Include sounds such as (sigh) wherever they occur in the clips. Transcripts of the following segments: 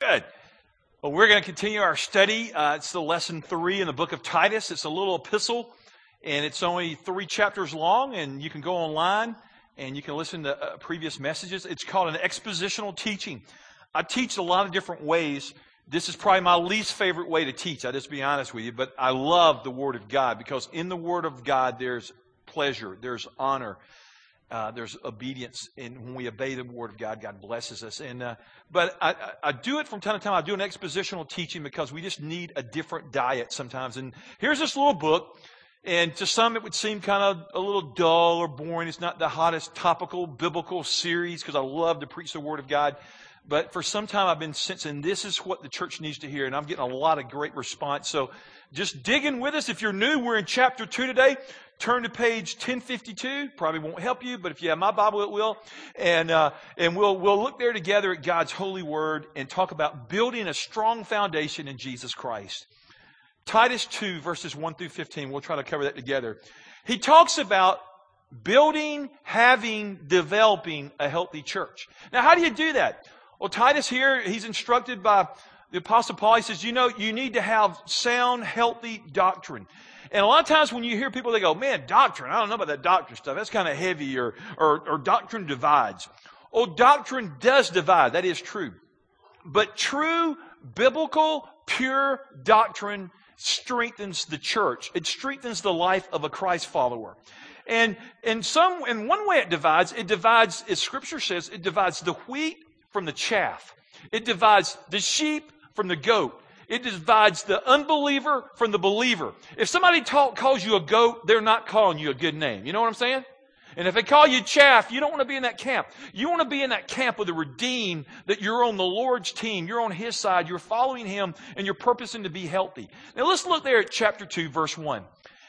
Good. Well, we're going to continue our study. Uh, it's the lesson three in the book of Titus. It's a little epistle, and it's only three chapters long, and you can go online and you can listen to uh, previous messages. It's called an expositional teaching. I teach a lot of different ways. This is probably my least favorite way to teach. I'll just be honest with you, but I love the Word of God because in the Word of God there's pleasure, there's honor, uh, there's obedience, and when we obey the word of God, God blesses us. And uh, but I, I, do it from time to time. I do an expositional teaching because we just need a different diet sometimes. And here's this little book, and to some it would seem kind of a little dull or boring. It's not the hottest topical biblical series because I love to preach the word of God. But for some time I've been sensing this is what the church needs to hear, and I'm getting a lot of great response. So just dig in with us. If you're new, we're in chapter two today. Turn to page 1052. Probably won't help you, but if you have my Bible, it will. And, uh, and we'll, we'll look there together at God's holy word and talk about building a strong foundation in Jesus Christ. Titus 2, verses 1 through 15. We'll try to cover that together. He talks about building, having, developing a healthy church. Now, how do you do that? Well, Titus here, he's instructed by the Apostle Paul. He says, you know, you need to have sound, healthy doctrine. And a lot of times when you hear people, they go, man, doctrine, I don't know about that doctrine stuff. That's kind of heavy or, or, or doctrine divides. Oh, doctrine does divide. That is true. But true, biblical, pure doctrine strengthens the church. It strengthens the life of a Christ follower. And in some, in one way it divides, it divides, as scripture says, it divides the wheat from the chaff. It divides the sheep from the goat. It divides the unbeliever from the believer. If somebody talk, calls you a goat, they're not calling you a good name. You know what I'm saying? And if they call you chaff, you don't want to be in that camp. You want to be in that camp with the redeemed, that you're on the Lord's team, you're on His side, you're following Him, and you're purposing to be healthy. Now let's look there at chapter 2, verse 1.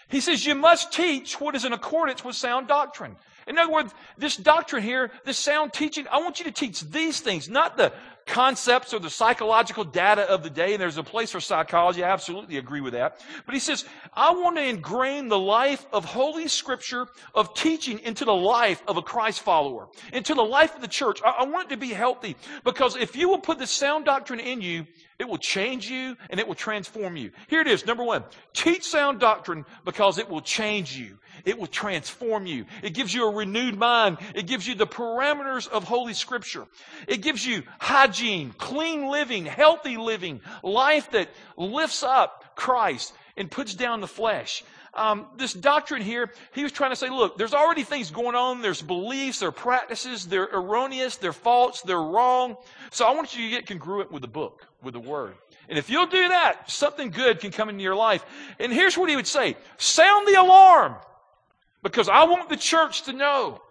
He says, You must teach what is in accordance with sound doctrine. In other words, this doctrine here, this sound teaching, I want you to teach these things, not the concepts or the psychological data of the day. And there's a place for psychology. I absolutely agree with that. But he says, I want to ingrain the life of Holy Scripture, of teaching into the life of a Christ follower, into the life of the church. I, I want it to be healthy because if you will put the sound doctrine in you, it will change you and it will transform you. Here it is. Number one, teach sound doctrine because it will change you. It will transform you. It gives you a renewed mind. It gives you the parameters of Holy Scripture. It gives you hygiene, clean living, healthy living, life that lifts up Christ and puts down the flesh. Um, this doctrine here, he was trying to say, look, there's already things going on. There's beliefs, there are practices, they're erroneous, they're false, they're wrong. So I want you to get congruent with the book, with the word. And if you'll do that, something good can come into your life. And here's what he would say sound the alarm. Because I want the church to know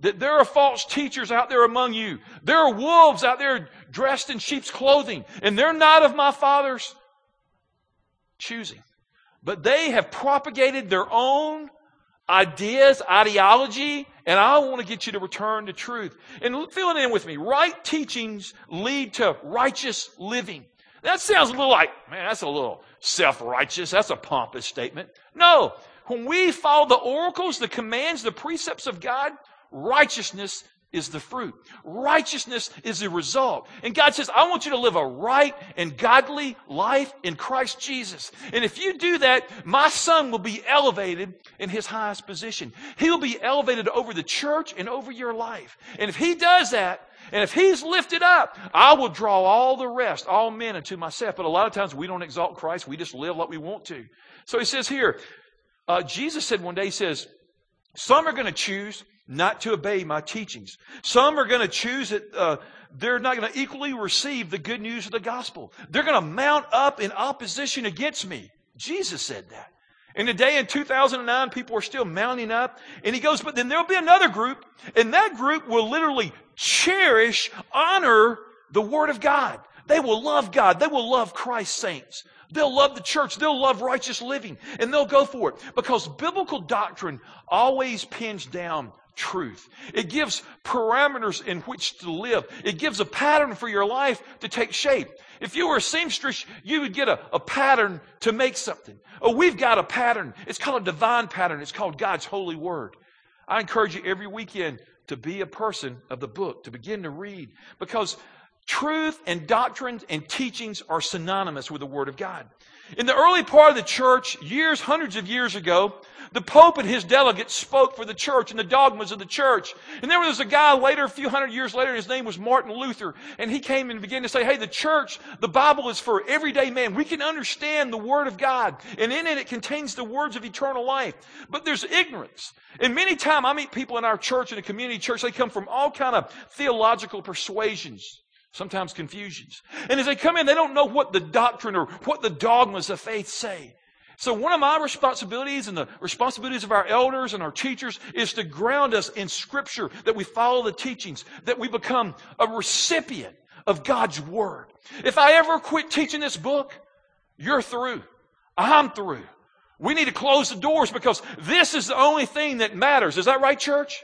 that there are false teachers out there among you. There are wolves out there dressed in sheep's clothing, and they're not of my Father's choosing. But they have propagated their own ideas, ideology, and I want to get you to return to truth. And fill it in with me. Right teachings lead to righteous living. That sounds a little like, man, that's a little self righteous. That's a pompous statement. No, when we follow the oracles, the commands, the precepts of God, righteousness is the fruit. Righteousness is the result. And God says, I want you to live a right and godly life in Christ Jesus. And if you do that, my son will be elevated in his highest position. He'll be elevated over the church and over your life. And if he does that, and if he's lifted up, I will draw all the rest, all men unto myself. But a lot of times we don't exalt Christ. We just live like we want to. So he says here, uh, Jesus said one day, He says, Some are going to choose not to obey my teachings. Some are going to choose that uh, they're not going to equally receive the good news of the gospel. They're going to mount up in opposition against me. Jesus said that. In the day in 2009, people are still mounting up. And he goes, but then there'll be another group, and that group will literally cherish, honor the Word of God. They will love God. They will love Christ's saints. They'll love the church. They'll love righteous living and they'll go for it because biblical doctrine always pins down truth. It gives parameters in which to live. It gives a pattern for your life to take shape. If you were a seamstress, you would get a, a pattern to make something. Oh, we've got a pattern. It's called a divine pattern. It's called God's holy word. I encourage you every weekend to be a person of the book, to begin to read because Truth and doctrines and teachings are synonymous with the Word of God. In the early part of the church, years, hundreds of years ago, the Pope and his delegates spoke for the church and the dogmas of the church. And there was a guy later, a few hundred years later, his name was Martin Luther, and he came and began to say, hey, the church, the Bible is for everyday man. We can understand the Word of God, and in it it contains the words of eternal life. But there's ignorance. And many times I meet people in our church, in a community church, they come from all kind of theological persuasions sometimes confusions. And as they come in, they don't know what the doctrine or what the dogmas of faith say. So one of my responsibilities and the responsibilities of our elders and our teachers is to ground us in scripture, that we follow the teachings, that we become a recipient of God's word. If I ever quit teaching this book, you're through. I'm through. We need to close the doors because this is the only thing that matters. Is that right, church?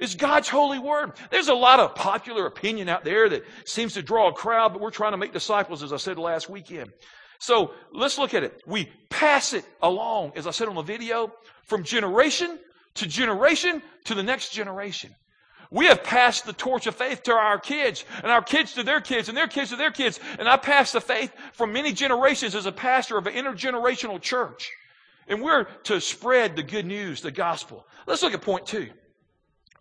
It's God's holy word. There's a lot of popular opinion out there that seems to draw a crowd, but we're trying to make disciples, as I said last weekend. So let's look at it. We pass it along, as I said on the video, from generation to generation to the next generation. We have passed the torch of faith to our kids, and our kids to their kids, and their kids to their kids. And I passed the faith from many generations as a pastor of an intergenerational church. And we're to spread the good news, the gospel. Let's look at point two.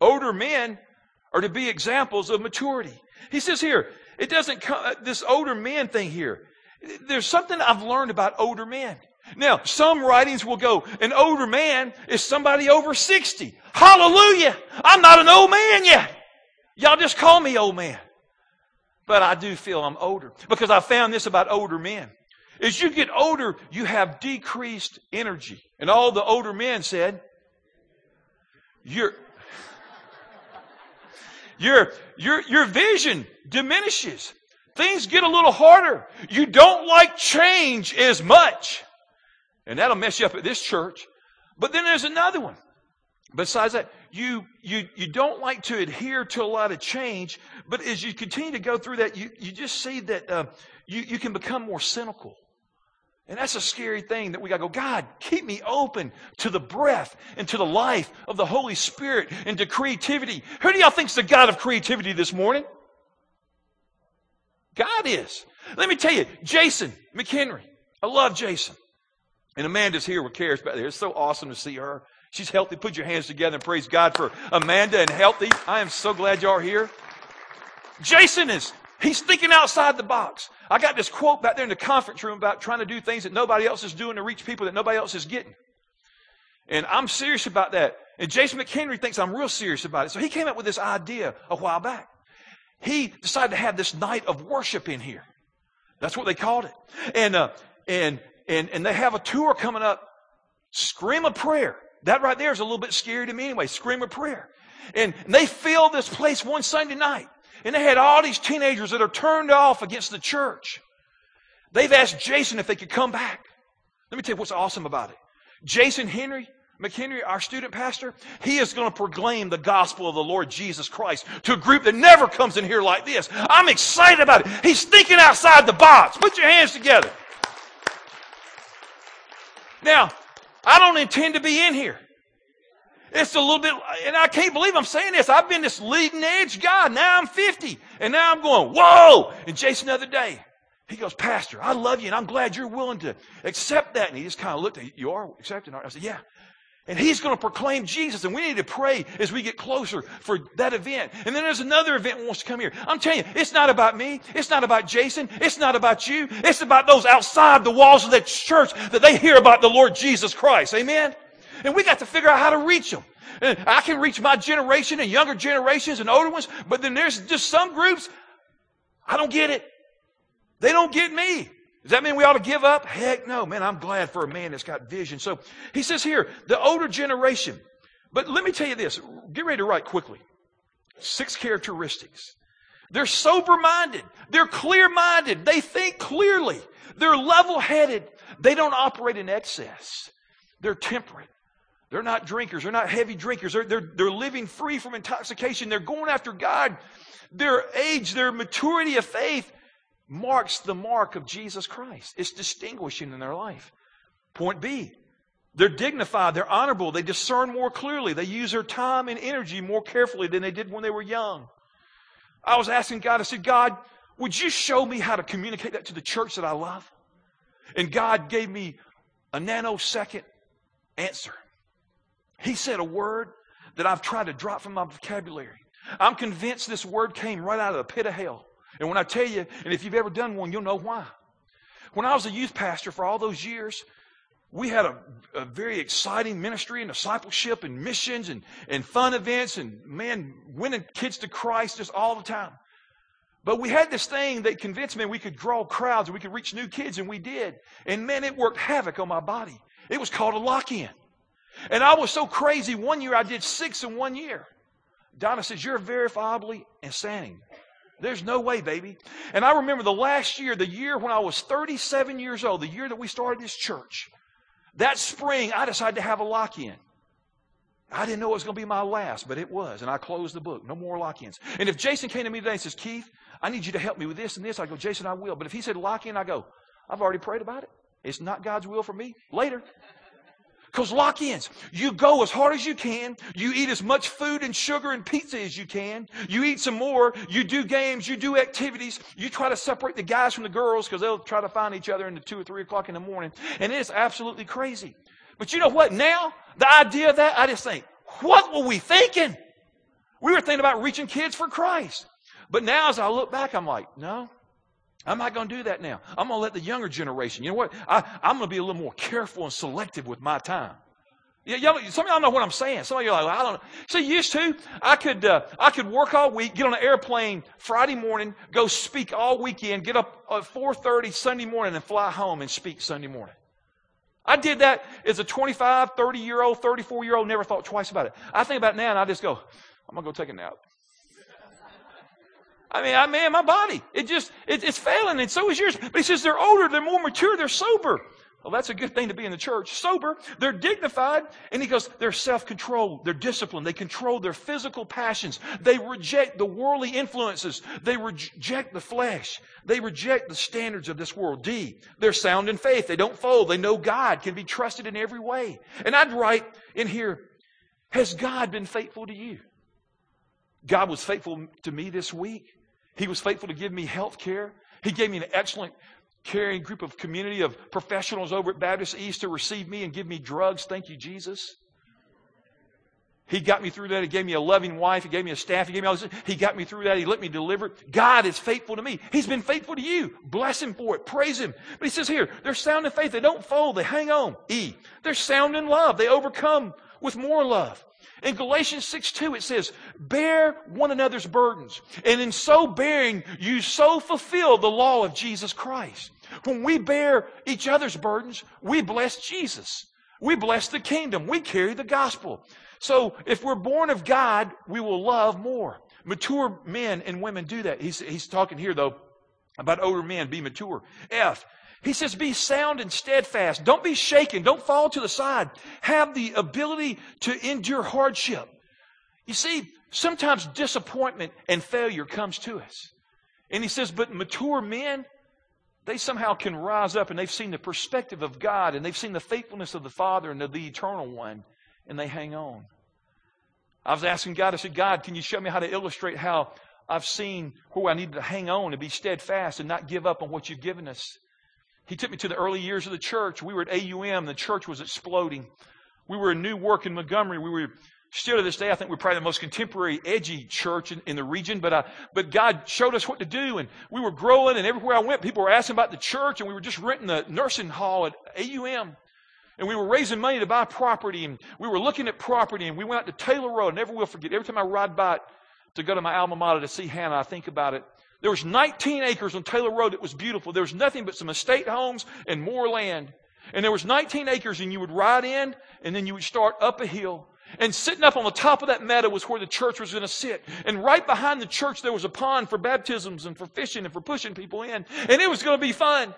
Older men are to be examples of maturity. He says here, it doesn't come, uh, this older men thing here. There's something I've learned about older men. Now, some writings will go, an older man is somebody over 60. Hallelujah! I'm not an old man yet. Y'all just call me old man. But I do feel I'm older because I found this about older men. As you get older, you have decreased energy. And all the older men said, you're, (laughs) your, your, your vision diminishes. Things get a little harder. You don't like change as much. And that'll mess you up at this church. But then there's another one. Besides that, you, you, you don't like to adhere to a lot of change, but as you continue to go through that, you, you just see that uh, you, you can become more cynical. And that's a scary thing that we got to go, God, keep me open to the breath and to the life of the Holy Spirit and to creativity. Who do y'all think's the God of creativity this morning? God is. Let me tell you, Jason McHenry. I love Jason. And Amanda's here with Cares back there. It's so awesome to see her. She's healthy. Put your hands together and praise God for Amanda and healthy. I am so glad y'all are here. Jason is He's thinking outside the box. I got this quote back there in the conference room about trying to do things that nobody else is doing to reach people that nobody else is getting. And I'm serious about that. And Jason McHenry thinks I'm real serious about it. So he came up with this idea a while back. He decided to have this night of worship in here. That's what they called it. And, uh, and, and, and they have a tour coming up. Scream a prayer. That right there is a little bit scary to me anyway. Scream a prayer. And they filled this place one Sunday night. And they had all these teenagers that are turned off against the church. They've asked Jason if they could come back. Let me tell you what's awesome about it. Jason Henry, McHenry, our student pastor, he is going to proclaim the gospel of the Lord Jesus Christ to a group that never comes in here like this. I'm excited about it. He's thinking outside the box. Put your hands together. Now, I don't intend to be in here. It's a little bit, and I can't believe I'm saying this. I've been this leading edge guy. Now I'm 50. And now I'm going, whoa! And Jason the other day, he goes, Pastor, I love you and I'm glad you're willing to accept that. And he just kind of looked at You are accepting? I said, Yeah. And he's going to proclaim Jesus, and we need to pray as we get closer for that event. And then there's another event wants to come here. I'm telling you, it's not about me. It's not about Jason. It's not about you. It's about those outside the walls of that church that they hear about the Lord Jesus Christ. Amen? And we got to figure out how to reach them. And I can reach my generation and younger generations and older ones, but then there's just some groups, I don't get it. They don't get me. Does that mean we ought to give up? Heck no, man. I'm glad for a man that's got vision. So he says here, the older generation. But let me tell you this. Get ready to write quickly. Six characteristics. They're sober minded. They're clear minded. They think clearly. They're level headed. They don't operate in excess. They're temperate. They're not drinkers. They're not heavy drinkers. They're, they're, they're living free from intoxication. They're going after God. Their age, their maturity of faith marks the mark of Jesus Christ. It's distinguishing in their life. Point B. They're dignified. They're honorable. They discern more clearly. They use their time and energy more carefully than they did when they were young. I was asking God, I said, God, Would you show me how to communicate that to the church that I love? And God gave me a nanosecond answer. He said a word that I've tried to drop from my vocabulary. I'm convinced this word came right out of the pit of hell. And when I tell you, and if you've ever done one, you'll know why. When I was a youth pastor for all those years, we had a, a, very exciting ministry and discipleship and missions and, and fun events and man, winning kids to Christ just all the time. But we had this thing that convinced me we could draw crowds and we could reach new kids, and we did. And man, it worked havoc on my body. It was called a lock in. And I was so crazy, one year I did six in one year. Donna says, You're verifiably insane. There's no way, baby. And I remember the last year, the year when I was 37 years old, the year that we started this church, that spring I decided to have a lock in. I didn't know it was going to be my last, but it was. And I closed the book. No more lock ins. And if Jason came to me today and says, Keith, I need you to help me with this and this, I go, Jason, I will. But if he said lock in, I go, I've already prayed about it. It's not God's will for me. Later. Because lock ins, you go as hard as you can. You eat as much food and sugar and pizza as you can. You eat some more. You do games. You do activities. You try to separate the guys from the girls because they'll try to find each other in the two or three o'clock in the morning. And it's absolutely crazy. But you know what? Now, the idea of that, I just think, what were we thinking? We were thinking about reaching kids for Christ. But now as I look back, I'm like, no, I'm not going to do that now. I'm going to let the younger generation. You know what? I, am going to be a little more careful and selective with my time. Yeah, y'all, some of y'all know what I'm saying. Some of y'all are like, I don't know. See, used to, I could, uh, I could work all week, get on an airplane Friday morning, go speak all weekend, get up at 4.30 Sunday morning and fly home and speak Sunday morning. I did that as a 25, 30 year old, 34 year old, never thought twice about it. I think about it now and I just go, I'm going to go take a nap. I mean, I man, my body, it just, it, it's failing, and so is yours. But he says they're older, they're more mature, they're sober. Well, that's a good thing to be in the church. Sober, they're dignified, and he goes, they're self-controlled, they're disciplined, they control their physical passions, they reject the worldly influences, they reject the flesh, they reject the standards of this world. D, they're sound in faith, they don't fold, they know God can be trusted in every way. And I'd write in here, has God been faithful to you? God was faithful to me this week. He was faithful to give me health care. He gave me an excellent caring group of community of professionals over at Baptist East to receive me and give me drugs. Thank you, Jesus. He got me through that. He gave me a loving wife. He gave me a staff. He gave me all this. He got me through that. He let me deliver. God is faithful to me. He's been faithful to you. Bless him for it. Praise him. But he says here, they're sound in faith. They don't fold. They hang on. E. They're sound in love. They overcome with more love. In Galatians 6 2, it says, Bear one another's burdens. And in so bearing, you so fulfill the law of Jesus Christ. When we bear each other's burdens, we bless Jesus. We bless the kingdom. We carry the gospel. So if we're born of God, we will love more. Mature men and women do that. He's, he's talking here, though, about older men be mature. F. He says, be sound and steadfast. Don't be shaken. Don't fall to the side. Have the ability to endure hardship. You see, sometimes disappointment and failure comes to us. And he says, but mature men, they somehow can rise up and they've seen the perspective of God and they've seen the faithfulness of the Father and of the eternal one and they hang on. I was asking God, I said, God, can you show me how to illustrate how I've seen where I need to hang on and be steadfast and not give up on what you've given us? He took me to the early years of the church. We were at AUM. The church was exploding. We were a new work in Montgomery. We were still to this day, I think we're probably the most contemporary, edgy church in, in the region. But uh, but God showed us what to do, and we were growing. And everywhere I went, people were asking about the church, and we were just renting the nursing hall at AUM. And we were raising money to buy property, and we were looking at property, and we went out to Taylor Road. Never will forget. Every time I ride by it to go to my alma mater to see Hannah, I think about it. There was 19 acres on Taylor Road that was beautiful. There was nothing but some estate homes and more land. And there was 19 acres and you would ride in and then you would start up a hill. And sitting up on the top of that meadow was where the church was going to sit. And right behind the church there was a pond for baptisms and for fishing and for pushing people in. And it was going to be fun.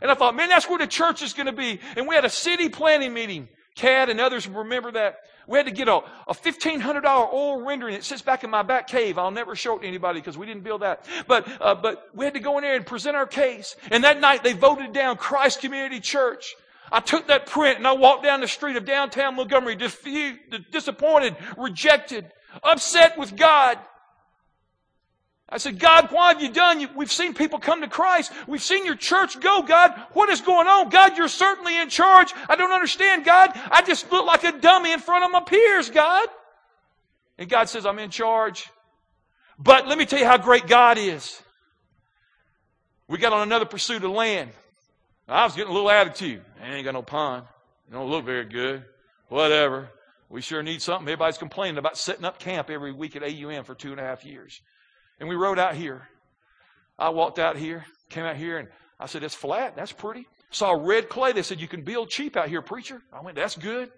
And I thought, man, that's where the church is going to be. And we had a city planning meeting. Cad and others remember that. We had to get a, a $1,500 oil rendering. It sits back in my back cave. I'll never show it to anybody because we didn't build that. But, uh, but we had to go in there and present our case. And that night they voted down Christ Community Church. I took that print and I walked down the street of downtown Montgomery, disappointed, rejected, upset with God. I said, God, why have you done? We've seen people come to Christ. We've seen your church go, God. What is going on? God, you're certainly in charge. I don't understand, God. I just look like a dummy in front of my peers, God. And God says, I'm in charge. But let me tell you how great God is. We got on another pursuit of land. I was getting a little attitude. I ain't got no pond. You don't look very good. Whatever. We sure need something. Everybody's complaining about setting up camp every week at AUM for two and a half years. And we rode out here. I walked out here, came out here, and I said, It's flat. That's pretty. Saw red clay. They said, You can build cheap out here, preacher. I went, That's good.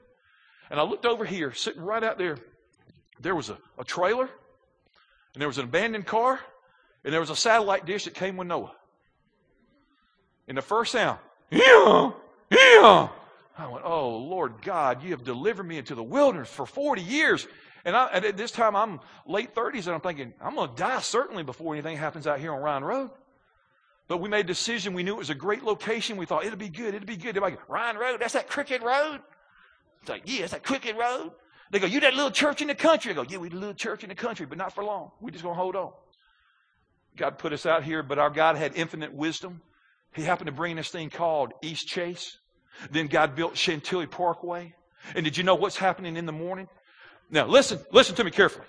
And I looked over here, sitting right out there. There was a, a trailer, and there was an abandoned car, and there was a satellite dish that came with Noah. And the first sound, yeah, yeah. I went, Oh, Lord God, you have delivered me into the wilderness for 40 years. And, I, at this time, I'm late 30s, and I'm thinking, I'm going to die certainly before anything happens out here on Ryan Road. But we made a decision. We knew it was a great location. We thought, it'll be good. It'll be good. They're like, Ryan Road, that's that crooked road? It's like, yeah, it's that crooked road. They go, you that little church in the country? I go, yeah, we the little church in the country, but not for long. We're just going to hold on. God put us out here, but our God had infinite wisdom. He happened to bring this thing called East Chase. Then God built Chantilly Parkway. And did you know what's happening in the morning? Now, listen, listen to me carefully.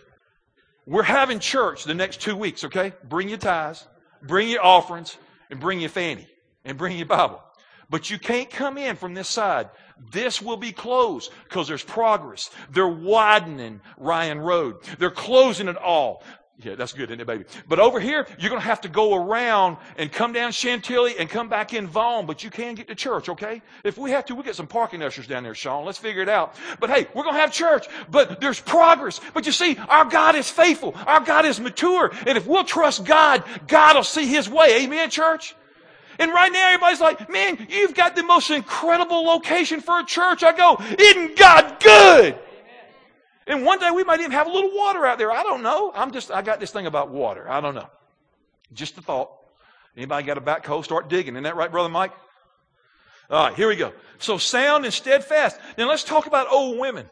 We're having church the next two weeks, okay? Bring your tithes, bring your offerings, and bring your fanny, and bring your Bible. But you can't come in from this side. This will be closed because there's progress. They're widening Ryan Road. They're closing it all. Yeah, that's good, isn't it, baby? But over here, you're going to have to go around and come down Chantilly and come back in Vaughn, but you can get to church, okay? If we have to, we'll get some parking ushers down there, Sean. Let's figure it out. But hey, we're going to have church, but there's progress. But you see, our God is faithful. Our God is mature. And if we'll trust God, God will see His way. Amen, church? And right now, everybody's like, man, you've got the most incredible location for a church. I go, isn't God good? And one day we might even have a little water out there. I don't know. I'm just, I got this thing about water. I don't know. Just a thought. Anybody got a backhoe? Start digging. Isn't that right, Brother Mike? All right, here we go. So sound and steadfast. Now let's talk about old women.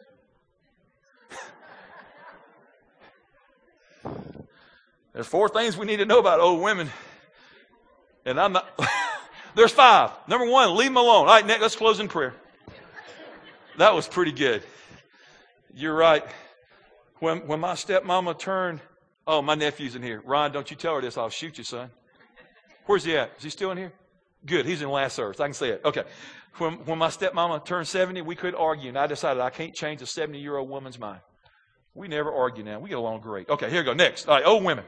There's four things we need to know about old women. And I'm not, (laughs) there's five. Number one, leave them alone. All right, next, let's close in prayer. That was pretty good. You're right. When, when my stepmama turned, oh, my nephew's in here. Ron, don't you tell her this. I'll shoot you, son. Where's he at? Is he still in here? Good. He's in last service. I can say it. Okay. When, when my stepmama turned 70, we could argue, and I decided I can't change a 70 year old woman's mind. We never argue now. We get along great. Okay, here we go. Next. All right, old women.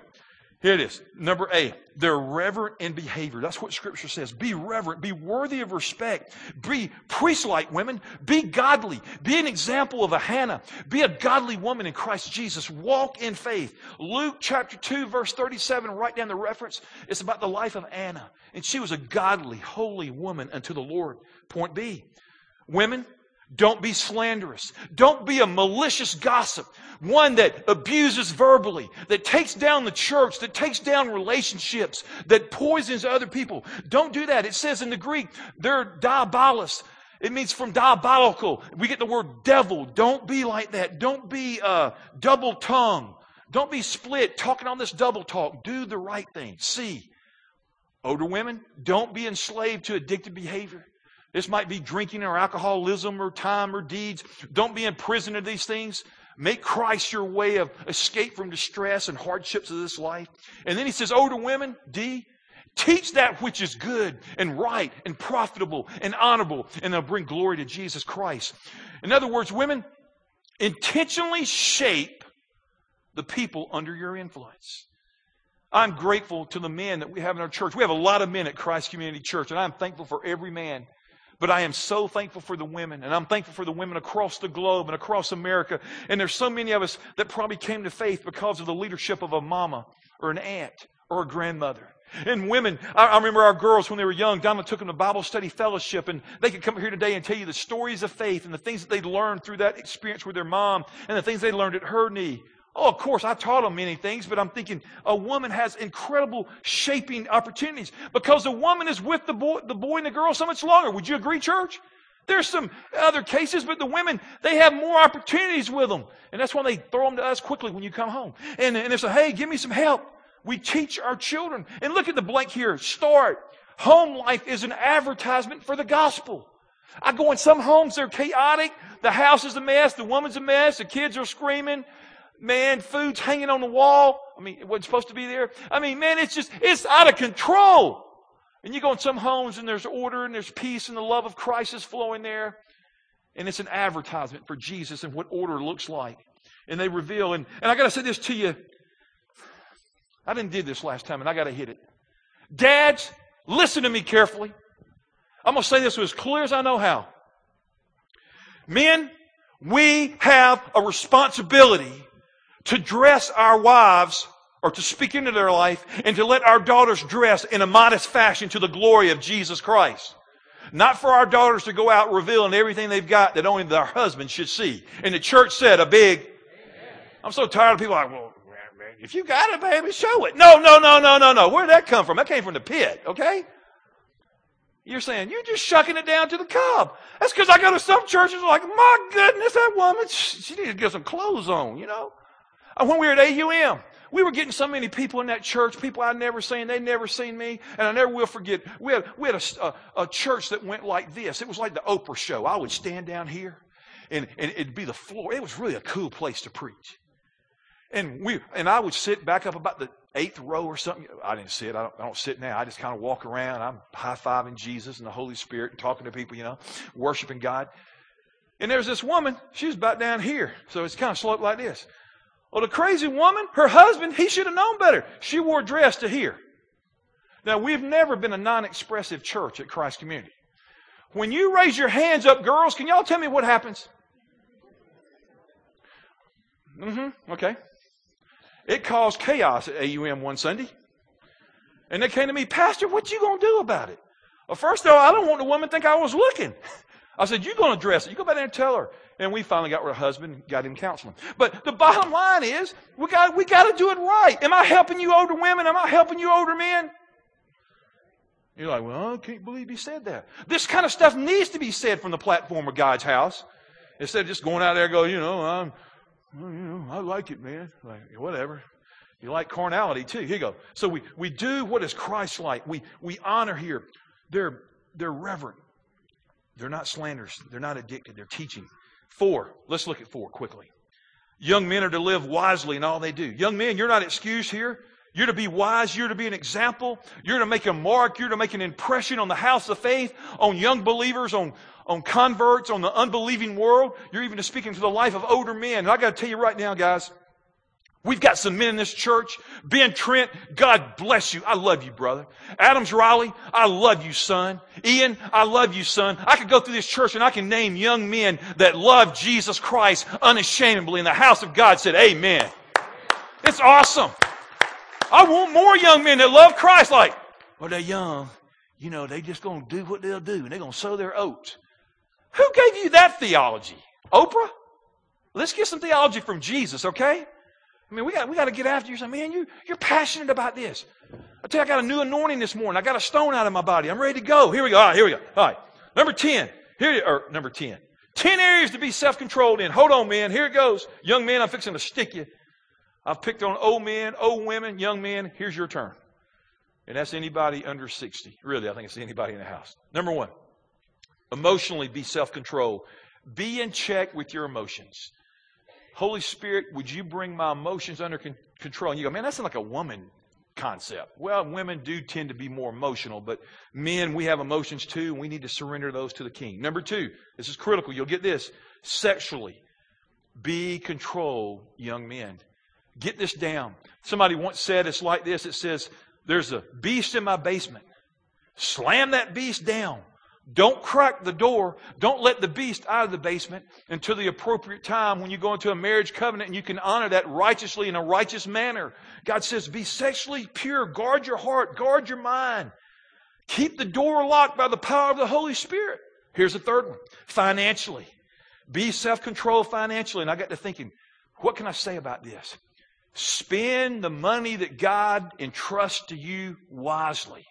Here it is. Number A, they're reverent in behavior. That's what scripture says. Be reverent. Be worthy of respect. Be priest-like women. Be godly. Be an example of a Hannah. Be a godly woman in Christ Jesus. Walk in faith. Luke chapter 2 verse 37, write down the reference. It's about the life of Anna. And she was a godly, holy woman unto the Lord. Point B. Women, don't be slanderous. Don't be a malicious gossip. One that abuses verbally, that takes down the church, that takes down relationships, that poisons other people. Don't do that. It says in the Greek, they're diabolos. It means from diabolical. We get the word devil. Don't be like that. Don't be uh, double tongue. Don't be split, talking on this double talk. Do the right thing. See, older women, don't be enslaved to addictive behavior. This might be drinking or alcoholism or time or deeds. Don't be in prison of these things. Make Christ your way of escape from distress and hardships of this life. And then he says, older women, D, teach that which is good and right and profitable and honorable, and they'll bring glory to Jesus Christ. In other words, women, intentionally shape the people under your influence. I'm grateful to the men that we have in our church. We have a lot of men at Christ Community Church, and I'm thankful for every man but I am so thankful for the women, and I'm thankful for the women across the globe and across America. And there's so many of us that probably came to faith because of the leadership of a mama or an aunt or a grandmother. And women, I, remember our girls when they were young, Donna took them to Bible study fellowship, and they could come here today and tell you the stories of faith and the things that they learned through that experience with their mom and the things they learned at her knee. Oh, of course, I taught them many things, but I'm thinking a woman has incredible shaping opportunities because a woman is with the boy, the boy and the girl so much longer. Would you agree, church? There's some other cases, but the women, they have more opportunities with them. And that's why they throw them to us quickly when you come home. And, and they say, hey, give me some help. we teach our children. And look at the blank here. Start. Home life is an advertisement for the gospel. I go in some homes, they're chaotic. The house is a mess. The woman's a mess. The kids are screaming. Man, food's hanging on the wall. I mean, it wasn't supposed to be there. I mean, man, it's just, it's out of control. And you go in some homes and there's order and there's peace and the love of Christ is flowing there. And it's an advertisement for Jesus and what order looks like. And they reveal, and, and I got to say this to you. I didn't do this last time and I got to hit it. Dads, listen to me carefully. I'm going to say this as clear as I know how. Men, we have a responsibility to dress our wives or to speak into their life and to let our daughters dress in a modest fashion to the glory of Jesus Christ. Not for our daughters to go out revealing everything they've got that only their husband should see. And the church said a big, I'm so tired of people like, well, if you got it, baby, show it. No, no, no, no, no, no. Where'd that come from? That came from the pit, okay? You're saying, you're just shucking it down to the cob. That's because I go to some churches like, my goodness, that woman, she needs to get some clothes on, you know? Uh, when we were at AUM, we were getting so many people in that church, people I'd never seen, they'd never seen me, and I never will forget. We had, we had a, a, a church that went like this. It was like the Oprah show. I would stand down here, and, and it'd be the floor. It was really a cool place to preach. And we, and I would sit back up about the eighth row or something. I didn't sit. I don't, I don't sit now. I just kind of walk around. I'm high fiving Jesus and the Holy Spirit and talking to people, you know, worshiping God. And there's this woman. She was about down here. So it's kind of sloped like this. Well, the crazy woman, her husband, he should have known better. She wore a dress to here. Now, we've never been a non expressive church at Christ Community. When you raise your hands up, girls, can y'all tell me what happens? Mm hmm. Okay. It caused chaos at AUM one Sunday. And they came to me, Pastor, what you going to do about it? Well, first of all, I don't want the woman to think I was looking. (laughs) I said, you're going to dress it. You go back there and tell her. And we finally got her husband, got him counseling. But the bottom line is, we got, we got to do it right. Am I helping you older women? Am I helping you older men? You're like, well, I can't believe he said that. This kind of stuff needs to be said from the platform of God's house. Instead of just going out there and go, you know, I'm, you know, I like it, man. Like, whatever. You like carnality too. Here you go. So we, we do what is Christ like. We, we honor here. They're, they're reverent. They're not slanderous. They're not addicted. They're teaching. Four. Let's look at four quickly. Young men are to live wisely in all they do. Young men, you're not excused here. You're to be wise. You're to be an example. You're to make a mark. You're to make an impression on the house of faith, on young believers, on, on converts, on the unbelieving world. You're even to speak into the life of older men. And I got to tell you right now, guys, We've got some men in this church. Ben Trent, God bless you. I love you, brother. Adams Riley, I love you, son. Ian, I love you, son. I could go through this church and I can name young men that love Jesus Christ unashamedly. And the house of God said, Amen. It's awesome. I want more young men that love Christ like, well, they're young. You know, they just going to do what they'll do and they're going to sow their oats. Who gave you that theology? Oprah? Let's get some theology from Jesus, okay? I mean, we got, we got to get after you. Say, man, you, you're passionate about this. I tell you, I got a new anointing this morning. I got a stone out of my body. I'm ready to go. Here we go. All right, here we go. All right. Number 10. Here, you, or number 10. 10 areas to be self-controlled in. Hold on, man. Here it goes. Young man, I'm fixing to stick you. I've picked on old men, old women, young men. Here's your turn. And that's anybody under 60. Really, I think it's anybody in the house. Number one, emotionally be self-controlled. Be in check with your emotions. Holy Spirit, would you bring my emotions under con- control? And you go, man, that's like a woman concept. Well, women do tend to be more emotional, but men, we have emotions too, and we need to surrender those to the king. Number two, this is critical. You'll get this. Sexually, be control, young men. Get this down. Somebody once said it's like this. It says, there's a beast in my basement. Slam that beast down. Don't crack the door. Don't let the beast out of the basement until the appropriate time when you go into a marriage covenant and you can honor that righteously in a righteous manner. God says, be sexually pure. Guard your heart. Guard your mind. Keep the door locked by the power of the Holy Spirit. Here's the third one. Financially. Be self-controlled financially. And I got to thinking, what can I say about this? Spend the money that God entrusts to you wisely.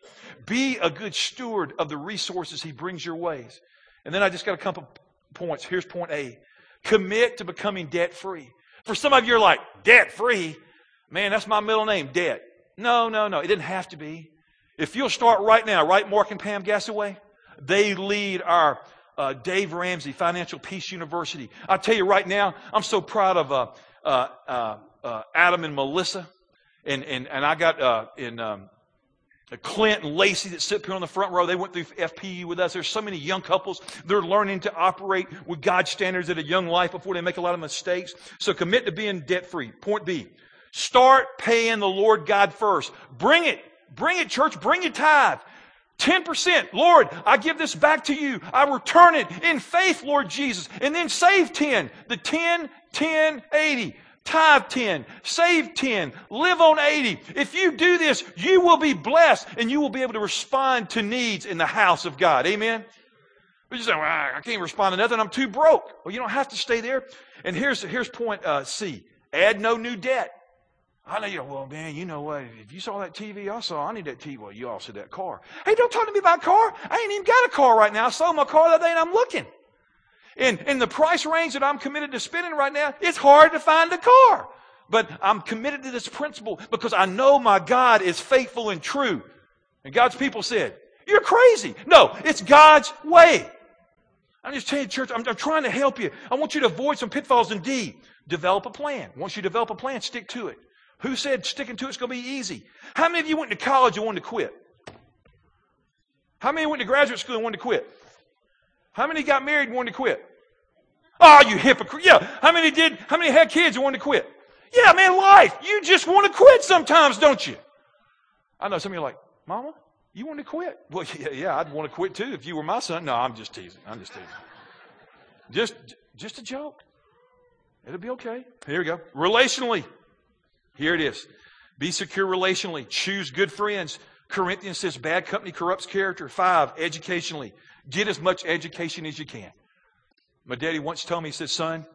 Be a good steward of the resources He brings your ways. And then I just got a couple points. Here's point A. Commit to becoming debt free. For some of you are like, debt free? Man, that's my middle name, debt. No, no, no. It didn't have to be. If you'll start right now, right, Mark and Pam Gassaway? They lead our uh, Dave Ramsey Financial Peace University. I tell you right now, I'm so proud of uh, uh, uh, uh Adam and Melissa, and and and I got uh, in um, Clint and Lacey that sit here on the front row. They went through FPU with us. There's so many young couples. They're learning to operate with God's standards at a young life before they make a lot of mistakes. So commit to being debt free. Point B. Start paying the Lord God first. Bring it. Bring it, church. Bring your tithe. 10%. Lord, I give this back to you. I return it in faith, Lord Jesus. And then save 10. The 10, 10, 80. Tithe 10. Save 10. Live on 80. If you do this, you will be blessed and you will be able to respond to needs in the house of God. Amen? But you say, well, I can't respond to nothing. I'm too broke. Well, you don't have to stay there. And here's, here's point uh, C. Add no new debt. I know you well, man, you know what? If you saw that TV I saw, I need that TV. Well, you all said that car. Hey, don't talk to me about car. I ain't even got a car right now. I sold my car the other day and I'm looking. In, in the price range that I'm committed to spending right now, it's hard to find a car. But I'm committed to this principle because I know my God is faithful and true. And God's people said, You're crazy. No, it's God's way. I'm just telling you, church, I'm, I'm, trying to help you. I want you to avoid some pitfalls and D. Develop a plan. Once you develop a plan, stick to it. Who said sticking to it's going to be easy? How many of you went to college and wanted to quit? How many went to graduate school and wanted to quit? How many got married and wanted to quit? Oh, you hypocrite. Yeah. How many did, how many had kids and wanted to quit? Yeah, man, life. You just want to quit sometimes, don't you? I know some of you are like, Mama, you want to quit? Well, (laughs) yeah, yeah, I'd want to quit too if you were my son. No, I'm just teasing. I'm just teasing. Just, just a joke. It'll be okay. Here we go. Relationally. Here it is. Be secure relationally. Choose good friends. Corinthians says bad company corrupts character. Five, educationally. Get as much education as you can. My daddy once told me, he said, son,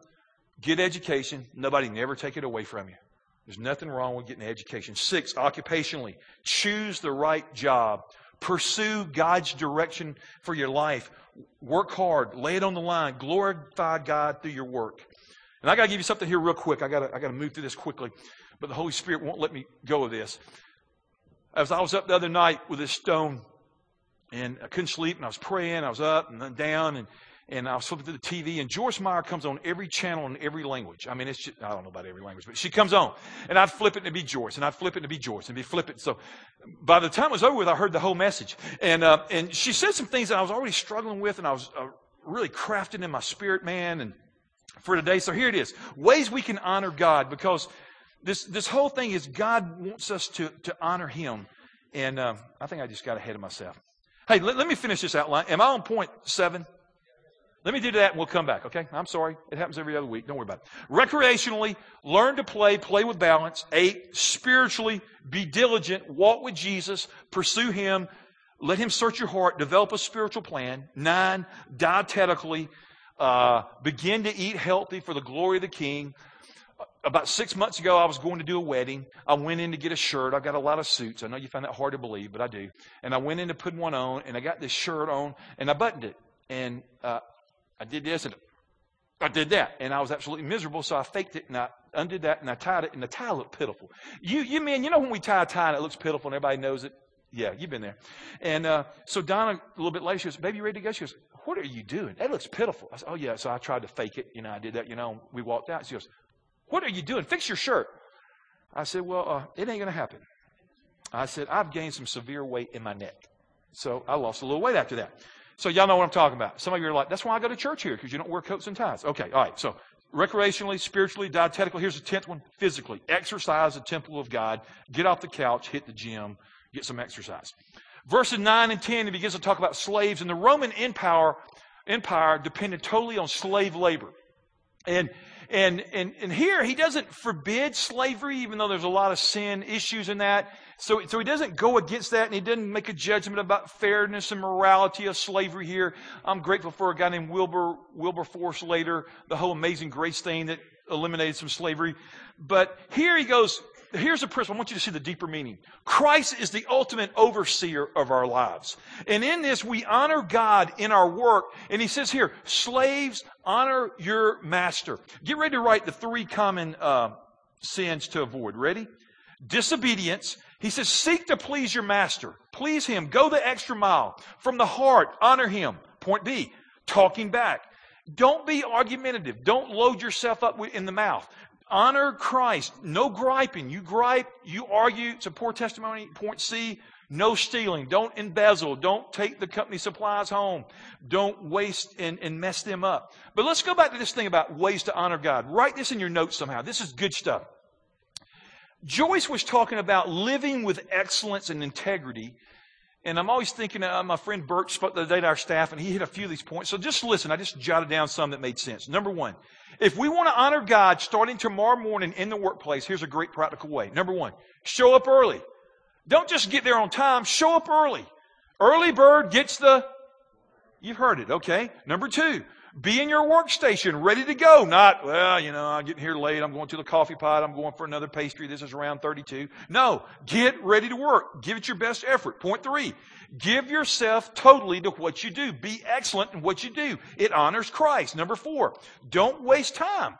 get education. Nobody never take it away from you. There's nothing wrong with getting education. Six, occupationally. Choose the right job. Pursue God's direction for your life. Work hard. Lay it on the line. Glorify God through your work. And I got to give you something here real quick. I got to I got to move through this quickly but the Holy Spirit won't let me go of this. As I was up the other night with this stone, and I couldn't sleep, and I was praying, I was up and then down, and, and I was flipping through the TV, and Joyce Meyer comes on every channel in every language. I mean, it's just, I don't know about every language, but she comes on, and I'd flip it to be Joyce, and I'd flip it to be Joyce, and be flip it. So by the time it was over with, I heard the whole message, and uh, and she said some things that I was already struggling with, and I was uh, really crafting in my spirit, man, and for today. So here it is: ways we can honor God, because this, this whole thing is God wants us to, to honor Him. And um, I think I just got ahead of myself. Hey, let, let me finish this outline. Am I on point seven? Let me do that and we'll come back, okay? I'm sorry. It happens every other week. Don't worry about it. Recreationally, learn to play, play with balance. Eight, spiritually, be diligent, walk with Jesus, pursue Him, let Him search your heart, develop a spiritual plan. Nine, dietetically, uh, begin to eat healthy for the glory of the King about six months ago, I was going to do a wedding. I went in to get a shirt. I've got a lot of suits. I know you find that hard to believe, but I do. And I went in to put one on, and I got this shirt on, and I buttoned it. And uh, I did this, and I did that. And I was absolutely miserable, so I faked it, and I undid that, and I tied it, and the tie looked pitiful. You, you man, you know when we tie a tie and it looks pitiful and everybody knows it? Yeah, you've been there. And uh, so Donna, a little bit later, she goes, Baby, you ready to go? She goes, What are you doing? That looks pitiful. I said, Oh, yeah. So I tried to fake it. You know, I did that. You know, we walked out. She goes, what are you doing? Fix your shirt. I said, Well, uh, it ain't going to happen. I said, I've gained some severe weight in my neck. So I lost a little weight after that. So y'all know what I'm talking about. Some of you are like, that's why I go to church here, because you don't wear coats and ties. Okay, all right. So recreationally, spiritually, dietetically. Here's the tenth one. Physically. Exercise the temple of God. Get off the couch, hit the gym, get some exercise. Verses 9 and 10, he begins to talk about slaves. And the Roman Empire, empire depended totally on slave labor. And and, and, and here he doesn't forbid slavery, even though there's a lot of sin issues in that. So, so he doesn't go against that and he doesn't make a judgment about fairness and morality of slavery here. I'm grateful for a guy named Wilbur, Wilberforce later, the whole amazing grace thing that eliminated some slavery. But here he goes, here's a principle. I want you to see the deeper meaning. Christ is the ultimate overseer of our lives. And in this, we honor God in our work. And he says here, slaves, honor your master. Get ready to write the three common uh, sins to avoid. Ready? Disobedience. He says, seek to please your master. Please him. Go the extra mile. From the heart, honor him. Point B, talking back. Don't be argumentative. Don't load yourself up in the mouth. Honor Christ. No griping. You gripe, you argue. It's a poor testimony. Point C, no stealing. Don't embezzle. Don't take the company supplies home. Don't waste and, and mess them up. But let's go back to this thing about ways to honor God. Write this in your notes somehow. This is good stuff. Joyce was talking about living with excellence and integrity. And I'm always thinking, uh, my friend Bert spoke the other day to our staff, and he hit a few of these points. So just listen. I just jotted down some that made sense. Number one, if we want to honor God starting tomorrow morning in the workplace, here's a great practical way. Number one, show up early. Don't just get there on time, show up early. Early bird gets the, you've heard it, okay? Number two, be in your workstation, ready to go. Not, well, you know, I'm getting here late. I'm going to the coffee pot. I'm going for another pastry. This is around 32. No, get ready to work. Give it your best effort. Point three, give yourself totally to what you do. Be excellent in what you do. It honors Christ. Number four, don't waste time.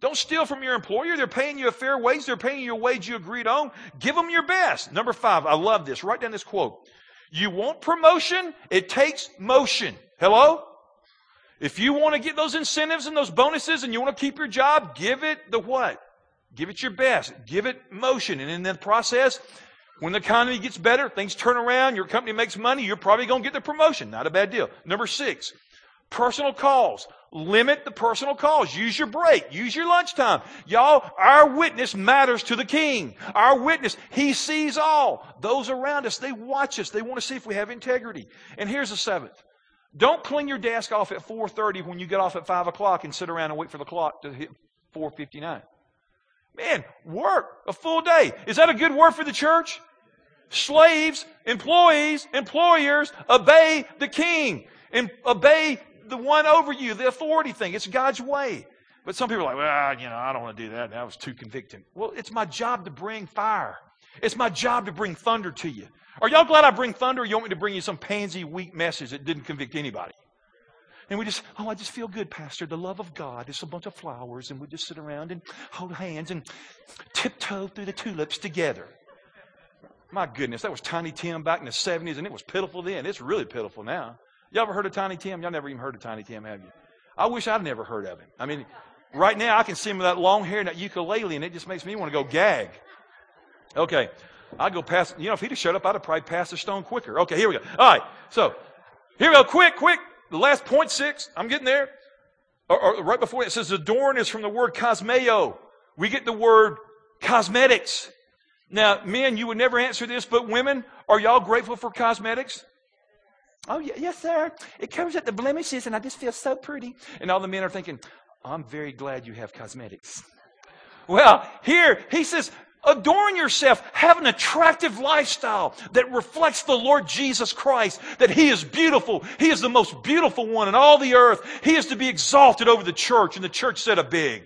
Don't steal from your employer. They're paying you a fair wage. They're paying you a wage you agreed on. Give them your best. Number five, I love this. Write down this quote. You want promotion? It takes motion. Hello? If you want to get those incentives and those bonuses and you want to keep your job, give it the what? Give it your best. Give it motion. And in the process, when the economy gets better, things turn around, your company makes money, you're probably going to get the promotion. Not a bad deal. Number six, personal calls. Limit the personal calls. Use your break. Use your lunchtime. Y'all, our witness matters to the king. Our witness, he sees all. Those around us, they watch us. They want to see if we have integrity. And here's the seventh. Don't clean your desk off at 4.30 when you get off at 5 o'clock and sit around and wait for the clock to hit 4.59. Man, work a full day. Is that a good word for the church? Slaves, employees, employers, obey the king and obey the one over you, the authority thing. It's God's way. But some people are like, well, you know, I don't want to do that. That was too convicting. Well, it's my job to bring fire. It's my job to bring thunder to you. Are y'all glad I bring thunder or you want me to bring you some pansy, weak message that didn't convict anybody? And we just, oh, I just feel good, Pastor. The love of God is a bunch of flowers, and we just sit around and hold hands and tiptoe through the tulips together. My goodness, that was Tiny Tim back in the 70s, and it was pitiful then. It's really pitiful now. Y'all ever heard of Tiny Tim? Y'all never even heard of Tiny Tim, have you? I wish I'd never heard of him. I mean, right now I can see him with that long hair and that ukulele, and it just makes me want to go gag. Okay. I'd go past, you know, if he'd have showed up, I'd have probably passed the stone quicker. Okay, here we go. All right. So, here we go. Quick, quick. The last point six. I'm getting there. Or, or right before it, it says adorn is from the word cosmeo. We get the word cosmetics. Now, men, you would never answer this, but women, are y'all grateful for cosmetics? Oh, yes, sir. It covers up the blemishes, and I just feel so pretty. And all the men are thinking, I'm very glad you have cosmetics. Well, here, he says, Adorn yourself. Have an attractive lifestyle that reflects the Lord Jesus Christ, that He is beautiful. He is the most beautiful one in all the earth. He is to be exalted over the church, and the church said a big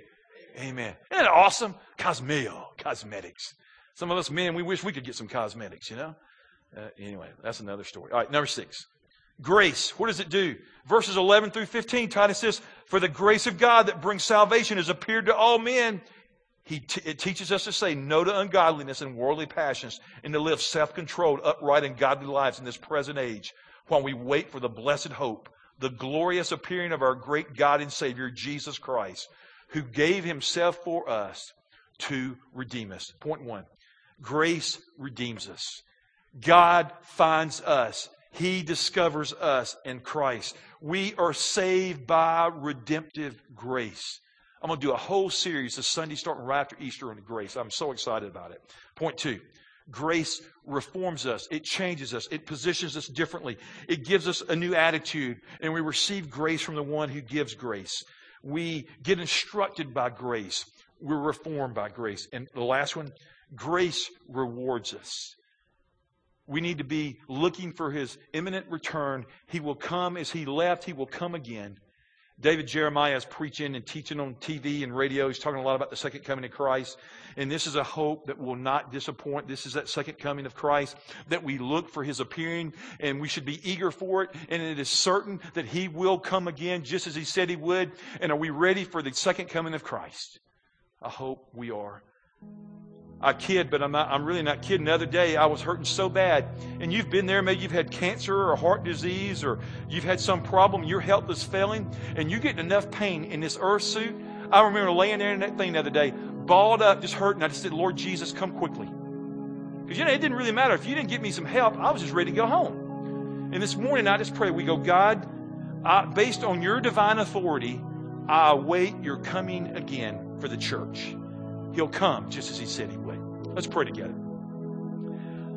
Amen. Isn't that awesome? Cosmeo, cosmetics. Some of us men, we wish we could get some cosmetics, you know? Uh, anyway, that's another story. All right, number six. Grace. What does it do? Verses 11 through 15, Titus says, For the grace of God that brings salvation has appeared to all men he t- it teaches us to say no to ungodliness and worldly passions and to live self controlled, upright, and godly lives in this present age while we wait for the blessed hope, the glorious appearing of our great God and Savior, Jesus Christ, who gave himself for us to redeem us. Point one grace redeems us. God finds us. He discovers us in Christ. We are saved by redemptive grace. I'm going to do a whole series this Sunday starting right after Easter on grace. I'm so excited about it. Point two. Grace reforms us. It changes us. It positions us differently. It gives us a new attitude, and we receive grace from the one who gives grace. We get instructed by grace. We're reformed by grace. And the last one, grace rewards us. We need to be looking for his imminent return. He will come as he left, he will come again. David Jeremiah is preaching and teaching on TV and radio. He's talking a lot about the second coming of Christ. And this is a hope that will not disappoint. This is that second coming of Christ that we look for his appearing and we should be eager for it. And it is certain that he will come again just as he said he would. And are we ready for the second coming of Christ? I hope we are. I kid, but I'm, not, I'm really not kidding. The other day, I was hurting so bad. And you've been there. Maybe you've had cancer or heart disease or you've had some problem. Your health is failing. And you're getting enough pain in this earth suit. I remember laying there in that thing the other day, balled up, just hurting. I just said, Lord Jesus, come quickly. Because, you know, it didn't really matter. If you didn't get me some help, I was just ready to go home. And this morning, I just pray, we go, God, I, based on your divine authority, I await your coming again for the church. He'll come just as he said he would. Let's pray together.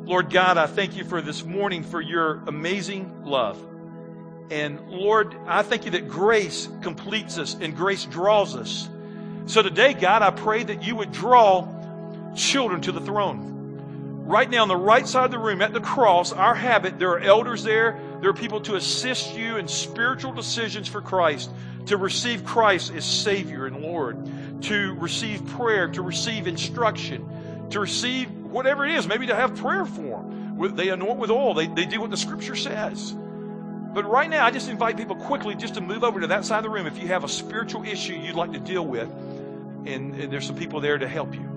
Lord God, I thank you for this morning for your amazing love. And Lord, I thank you that grace completes us and grace draws us. So today, God, I pray that you would draw children to the throne. Right now, on the right side of the room at the cross, our habit, there are elders there. There are people to assist you in spiritual decisions for Christ, to receive Christ as Savior and Lord, to receive prayer, to receive instruction. To receive whatever it is, maybe to have prayer for. Them. They anoint with oil, they, they do what the scripture says. But right now, I just invite people quickly just to move over to that side of the room. If you have a spiritual issue you'd like to deal with, and, and there's some people there to help you.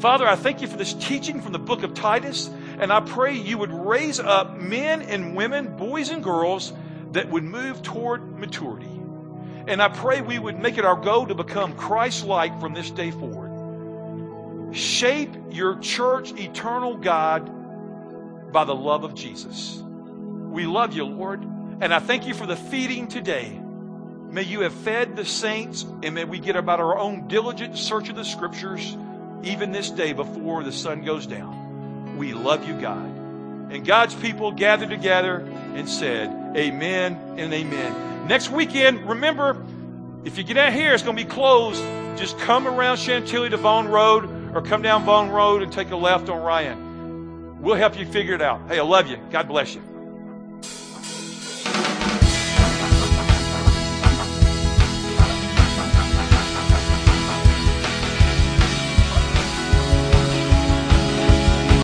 Father, I thank you for this teaching from the book of Titus, and I pray you would raise up men and women, boys and girls, that would move toward maturity. And I pray we would make it our goal to become Christ like from this day forward. Shape your church, eternal God, by the love of Jesus. We love you, Lord, and I thank you for the feeding today. May you have fed the saints, and may we get about our own diligent search of the scriptures even this day before the sun goes down. We love you, God. And God's people gathered together and said, Amen and amen. Next weekend, remember, if you get out here, it's going to be closed. Just come around Chantilly to Vaughn Road or come down Vaughn Road and take a left on Ryan. We'll help you figure it out. Hey, I love you. God bless you.